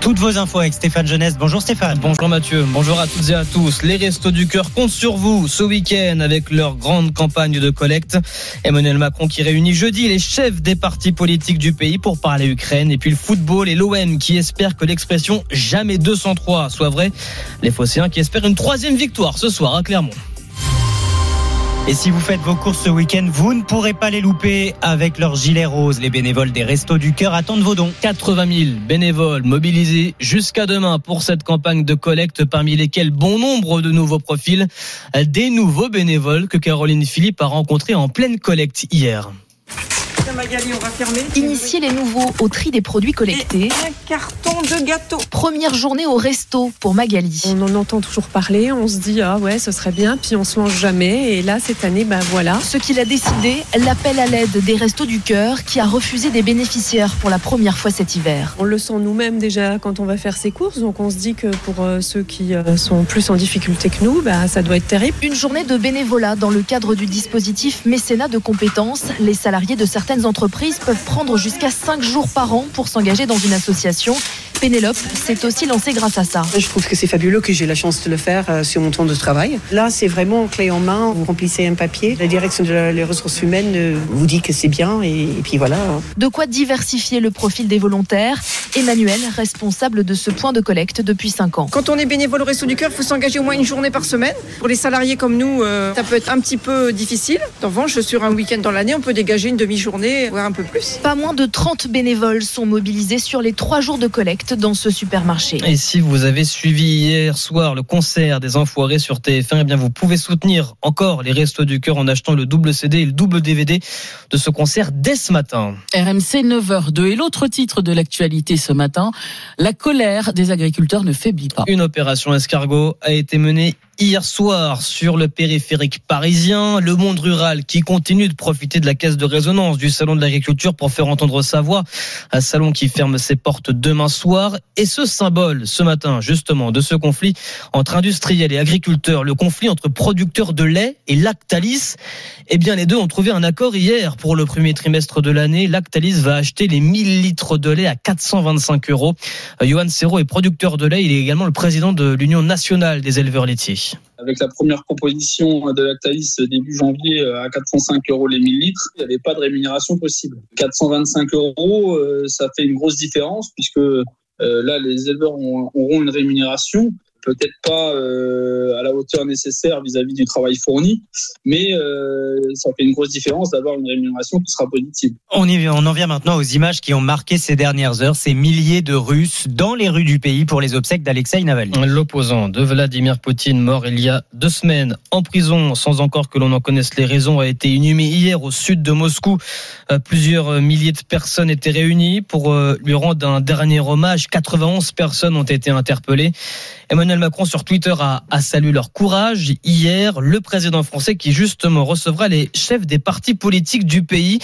Toutes vos infos avec Stéphane Jeunesse. Bonjour Stéphane. Bonjour Mathieu, bonjour à toutes et à tous. Les Restos du Cœur comptent sur vous ce week-end avec leur grande campagne de collecte. Emmanuel Macron qui réunit jeudi les chefs des partis politiques du pays pour parler Ukraine et puis le football et l'OM qui espèrent que l'expression jamais 203 soit vraie. Les Phocéens qui espèrent une troisième victoire ce soir à Clermont. Et si vous faites vos courses ce week-end, vous ne pourrez pas les louper avec leur gilet rose. Les bénévoles des Restos du Cœur attendent vos dons. 80 000 bénévoles mobilisés jusqu'à demain pour cette campagne de collecte, parmi lesquels bon nombre de nouveaux profils. Des nouveaux bénévoles que Caroline Philippe a rencontrés en pleine collecte hier. Magali, on va fermer. Initier les nouveaux au tri des produits collectés. Et un carton de gâteau. Première journée au resto pour Magali. On en entend toujours parler, on se dit ah ouais, ce serait bien, puis on se lance jamais. Et là, cette année, ben voilà. Ce qu'il a décidé, l'appel à l'aide des Restos du Cœur qui a refusé des bénéficiaires pour la première fois cet hiver. On le sent nous-mêmes déjà quand on va faire ses courses, donc on se dit que pour euh, ceux qui euh, sont plus en difficulté que nous, bah, ça doit être terrible. Une journée de bénévolat dans le cadre du dispositif mécénat de compétences. Les salariés de certaines entreprises peuvent prendre jusqu'à 5 jours par an pour s'engager dans une association. Pénélope s'est aussi lancée grâce à ça. Je trouve que c'est fabuleux que j'ai la chance de le faire euh, sur mon temps de travail. Là, c'est vraiment clé en main. Vous remplissez un papier. La direction des ressources humaines euh, vous dit que c'est bien et, et, puis voilà. De quoi diversifier le profil des volontaires. Emmanuel, responsable de ce point de collecte depuis 5 ans. Quand on est bénévole au Resto du Cœur, il faut s'engager au moins une journée par semaine. Pour les salariés comme nous, euh, ça peut être un petit peu difficile. En revanche, sur un week-end dans l'année, on peut dégager une demi-journée, voire un peu plus. Pas moins de 30 bénévoles sont mobilisés sur les 3 jours de collecte dans ce supermarché. Et si vous avez suivi hier soir le concert des Enfoirés sur TF1, eh bien vous pouvez soutenir encore les Restos du Cœur en achetant le double CD et le double DVD de ce concert dès ce matin. RMC 9h02 et l'autre titre de l'actualité ce matin, la colère des agriculteurs ne faiblit pas. Une opération escargot a été menée hier soir sur le périphérique parisien, le monde rural qui continue de profiter de la caisse de résonance du salon de l'agriculture pour faire entendre sa voix, un salon qui ferme ses portes demain soir et ce symbole ce matin justement de ce conflit entre industriels et agriculteurs, le conflit entre producteurs de lait et Lactalis, eh bien les deux ont trouvé un accord hier pour le premier trimestre de l'année. Lactalis va acheter les 1000 litres de lait à 425 euros. Johan Serrault est producteur de lait, il est également le président de l'Union nationale des éleveurs laitiers avec la première proposition de Lactalis début janvier à 405 euros les 1000 litres, il n'y avait pas de rémunération possible. 425 euros, ça fait une grosse différence puisque là, les éleveurs auront une rémunération peut-être pas euh, à la hauteur nécessaire vis-à-vis du travail fourni, mais euh, ça fait une grosse différence d'avoir une rémunération qui sera positive. On, y, on en vient maintenant aux images qui ont marqué ces dernières heures, ces milliers de Russes dans les rues du pays pour les obsèques d'Alexei Navalny. L'opposant de Vladimir Poutine, mort il y a deux semaines en prison, sans encore que l'on en connaisse les raisons, a été inhumé hier au sud de Moscou. Euh, plusieurs milliers de personnes étaient réunies pour lui rendre un dernier hommage. 91 personnes ont été interpellées. Emmanuel Macron sur Twitter a, salué leur courage. Hier, le président français qui justement recevra les chefs des partis politiques du pays.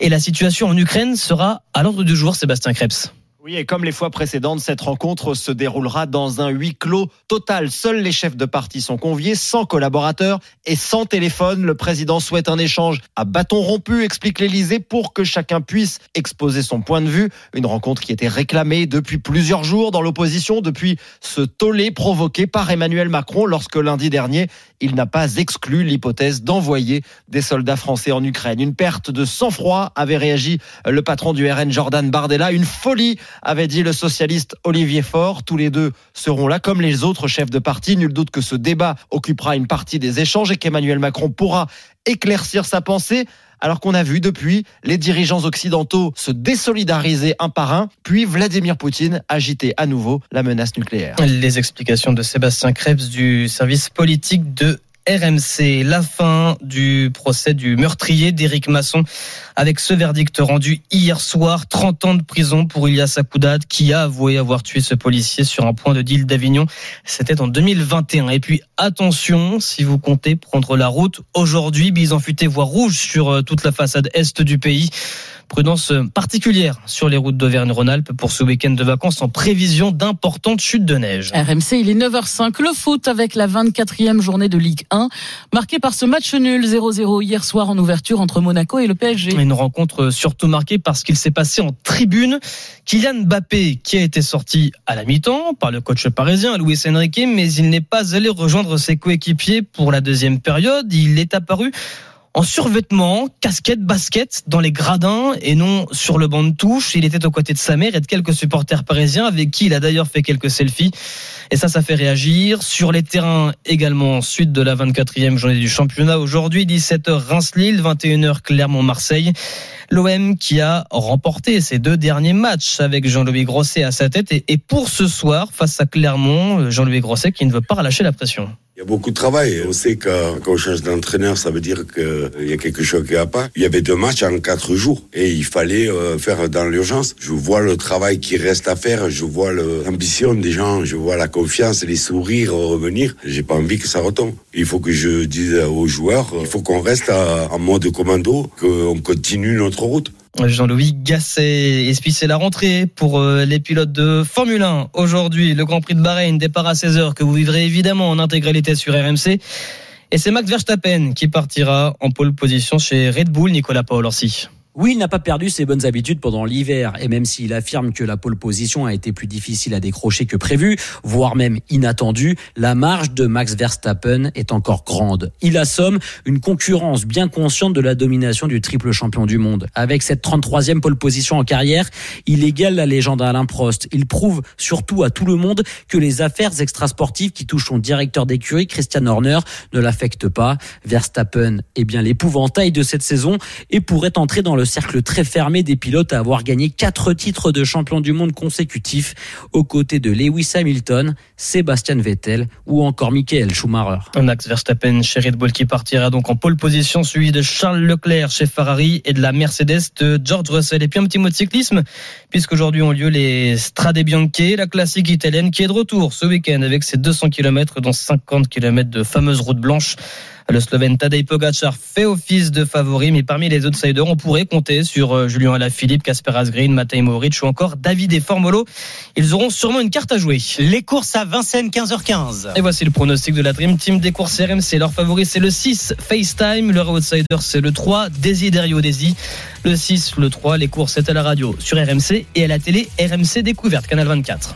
Et la situation en Ukraine sera à l'ordre du jour, Sébastien Krebs. Oui, et comme les fois précédentes, cette rencontre se déroulera dans un huis clos total. Seuls les chefs de parti sont conviés, sans collaborateurs et sans téléphone. Le président souhaite un échange à bâton rompu, explique l'Élysée, pour que chacun puisse exposer son point de vue. Une rencontre qui était réclamée depuis plusieurs jours dans l'opposition, depuis ce tollé provoqué par Emmanuel Macron lorsque lundi dernier, il n'a pas exclu l'hypothèse d'envoyer des soldats français en Ukraine. Une perte de sang-froid avait réagi le patron du RN Jordan Bardella. Une folie avait dit le socialiste Olivier Faure. Tous les deux seront là comme les autres chefs de parti. Nul doute que ce débat occupera une partie des échanges et qu'Emmanuel Macron pourra éclaircir sa pensée alors qu'on a vu depuis les dirigeants occidentaux se désolidariser un par un, puis Vladimir Poutine agiter à nouveau la menace nucléaire. Les explications de Sébastien Krebs du service politique de RMC. La fin du procès du meurtrier d'Éric Masson avec ce verdict rendu hier soir. 30 ans de prison pour Ilias Akoudad qui a avoué avoir tué ce policier sur un point de deal d'Avignon. C'était en 2021. Et puis attention, si vous comptez prendre la route aujourd'hui, bison futé voie rouge sur euh, toute la façade est du pays. Prudence particulière sur les routes d'Auvergne-Rhône-Alpes pour ce week-end de vacances en prévision d'importantes chutes de neige. RMC, il est 9h05. Le foot avec la 24e journée de Ligue 1, marquée par ce match nul 0-0 hier soir en ouverture entre Monaco et le PSG. Une rencontre surtout marquée parce qu'il s'est passé en tribune. Kylian Mbappé, qui a été sorti à la mi-temps par le coach parisien Luis Enrique, mais il n'est pas allé rejoindre ses coéquipiers pour la deuxième période. Il est apparu en survêtement, casquette, basket, dans les gradins et non sur le banc de touche. Il était aux côtés de sa mère et de quelques supporters parisiens avec qui il a d'ailleurs fait quelques selfies. Et ça, ça fait réagir. Sur les terrains également, suite de la 24e journée du championnat. Aujourd'hui, 17h Reims-Lille, 21h Clermont-Marseille. L'OM qui a remporté ses deux derniers matchs avec Jean-Louis Grosset à sa tête. Et pour ce soir, face à Clermont, Jean-Louis Grosset qui ne veut pas relâcher la pression. Beaucoup de travail. On sait que on change d'entraîneur, ça veut dire qu'il y a quelque chose qui va pas. Il y avait deux matchs en quatre jours et il fallait euh, faire dans l'urgence. Je vois le travail qui reste à faire, je vois l'ambition des gens, je vois la confiance, les sourires revenir. J'ai pas envie que ça retombe. Il faut que je dise aux joueurs, il faut qu'on reste en mode commando, qu'on continue notre route. Jean-Louis Gasset. Et la rentrée pour euh, les pilotes de Formule 1. Aujourd'hui, le Grand Prix de Bahreïn, départ à 16h, que vous vivrez évidemment en intégralité sur RMC. Et c'est Max Verstappen qui partira en pole position chez Red Bull, Nicolas Paolorsi. Oui, il n'a pas perdu ses bonnes habitudes pendant l'hiver et même s'il affirme que la pole position a été plus difficile à décrocher que prévu, voire même inattendue, la marge de Max Verstappen est encore grande. Il assomme une concurrence bien consciente de la domination du triple champion du monde. Avec cette 33e pole position en carrière, il égale la légende Alain Prost. Il prouve surtout à tout le monde que les affaires extrasportives qui touchent son directeur d'écurie, Christian Horner, ne l'affectent pas. Verstappen est bien l'épouvantail de cette saison et pourrait entrer dans le le cercle très fermé des pilotes à avoir gagné quatre titres de champion du monde consécutifs aux côtés de Lewis Hamilton, Sébastien Vettel ou encore Michael Schumacher. Max Verstappen chez Red Bull qui partira donc en pole position, suivi de Charles Leclerc chez Ferrari et de la Mercedes de George Russell. Et puis un petit mot de cyclisme, puisqu'aujourd'hui ont lieu les Strade Bianche, la classique italienne qui est de retour ce week-end avec ses 200 km dont 50 km de fameuses routes blanches. Le Slovène Tadej Pogacar fait office de favori, mais parmi les outsiders, on pourrait compter sur euh, Julien Alaphilippe, Kasper Asgreen, Matej Moric ou encore David et Formolo. Ils auront sûrement une carte à jouer. Les courses à Vincennes, 15h15. Et voici le pronostic de la Dream Team des courses RMC. Leur favori, c'est le 6, FaceTime. Leur outsider, c'est le 3, Desiderio Desi. Le 6, le 3, les courses, c'est à la radio sur RMC et à la télé RMC Découverte, Canal 24.